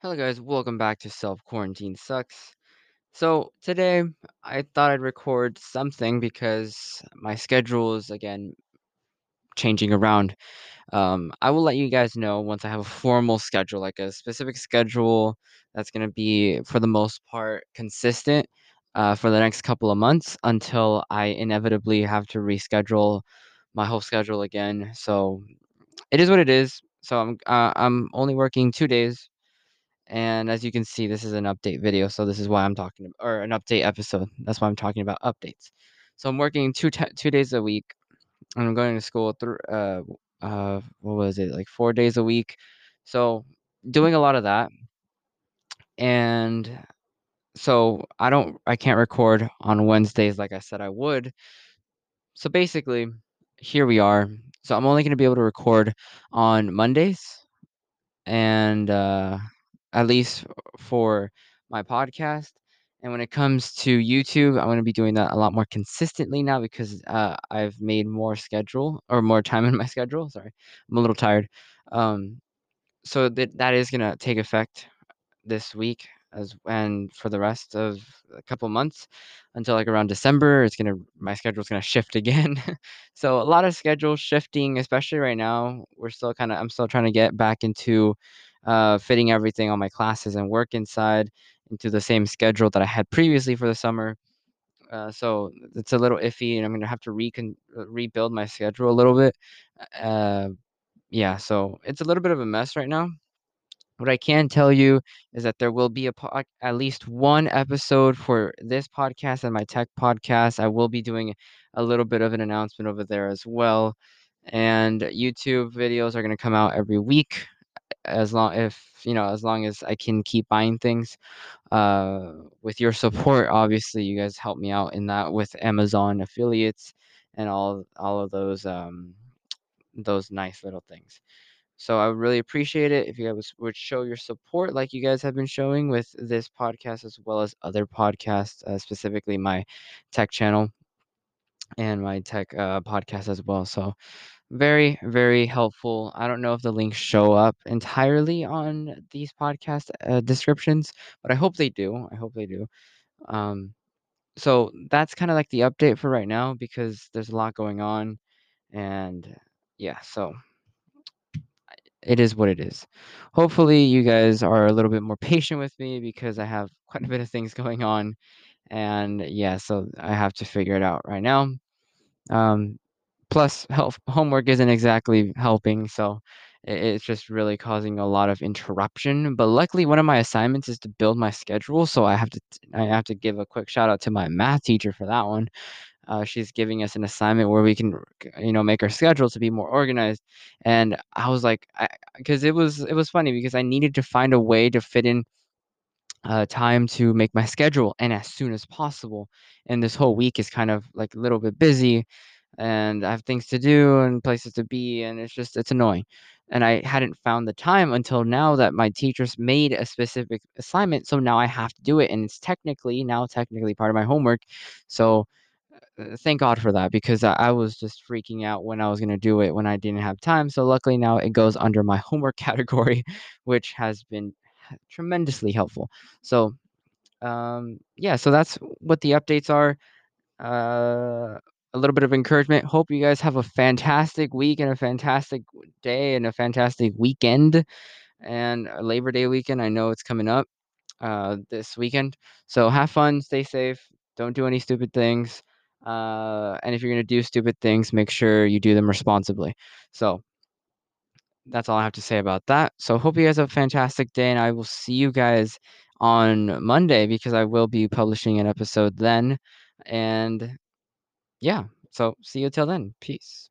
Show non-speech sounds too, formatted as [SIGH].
Hello guys, welcome back to Self Quarantine Sucks. So today I thought I'd record something because my schedule is again changing around. Um, I will let you guys know once I have a formal schedule, like a specific schedule that's going to be for the most part consistent uh, for the next couple of months until I inevitably have to reschedule my whole schedule again. So it is what it is. So I'm uh, I'm only working two days and as you can see, this is an update video, so this is why I'm talking or an update episode. That's why I'm talking about updates. So I'm working two two days a week, and I'm going to school through uh uh what was it like four days a week. So doing a lot of that, and so I don't I can't record on Wednesdays like I said I would. So basically, here we are. So I'm only going to be able to record on Mondays and uh, at least for my podcast. And when it comes to YouTube, I'm going to be doing that a lot more consistently now because uh, I've made more schedule or more time in my [LAUGHS] schedule. Sorry, I'm a little tired. Um, so that that is going to take effect this week as and for the rest of a couple months until like around December it's gonna my schedule's gonna shift [LAUGHS] again so a lot of schedule shifting especially right now we're still kind of I'm still trying to get back into uh, fitting everything on my classes and work inside into the same schedule that I had previously for the summer uh, so it's a little iffy and I'm gonna have to recon- rebuild my schedule a little bit uh, yeah so it's a little bit of a mess right now what I can tell you is that there will be a po- at least one episode for this podcast and my tech podcast. I will be doing a little bit of an announcement over there as well. And YouTube videos are going to come out every week as long if you know as long as I can keep buying things. Uh, with your [LAUGHS] support, obviously, you guys help me out in that with Amazon affiliates and all all of those um, those nice little things. So I would really appreciate it if you guys would show your support like you guys have been showing with this podcast as well as other podcasts, uh, specifically my tech channel and my tech uh, podcast as well. So very, very helpful. I don't know if the links show up entirely on these podcast uh, descriptions, but I hope they do. I hope they do. Um, so that's kind of like the update for right now because there's a lot going on. And yeah, so it is what it is. Hopefully, you guys are a little bit more patient with me because I have [LAUGHS] quite a bit of things going on. And yeah, so I have to figure it out right now. Um, plus, health, homework isn't exactly helping. So it's just really causing a lot of interruption. But luckily, one of my assignments is to build my schedule. So I have to, I have to give a quick shout out to my math teacher for that one uh, she's giving us an assignment where we can you know make our schedule to be more organized and i was like because it was it was funny because i needed to find a way to fit in uh, time to make my schedule and as soon as possible and this whole week is kind of like a little bit busy and i have things to do and places to be and it's just it's annoying and i hadn't found the time until now that my teachers made a specific assignment so now i have to do it and it's technically now technically part of my homework so uh, thank God for that because I, I was just freaking out when I was going to do it when I didn't have time. So luckily now it goes under my [LAUGHS] homework category, which has been tremendously helpful. So um, yeah, so that's what the updates are. Uh, a little bit of encouragement. Hope you guys have a fantastic week and a fantastic day and a fantastic weekend and Labor Day weekend. I know it's coming up uh, this weekend. So have fun, stay safe, don't do any stupid things. Uh, and if you're going to do stupid things, make sure you do them responsibly. So that's all I have to say about that. So hope you guys have a fantastic day, and I will see you guys on Monday because I will be publishing an episode then. And yeah, so see you till then. Peace.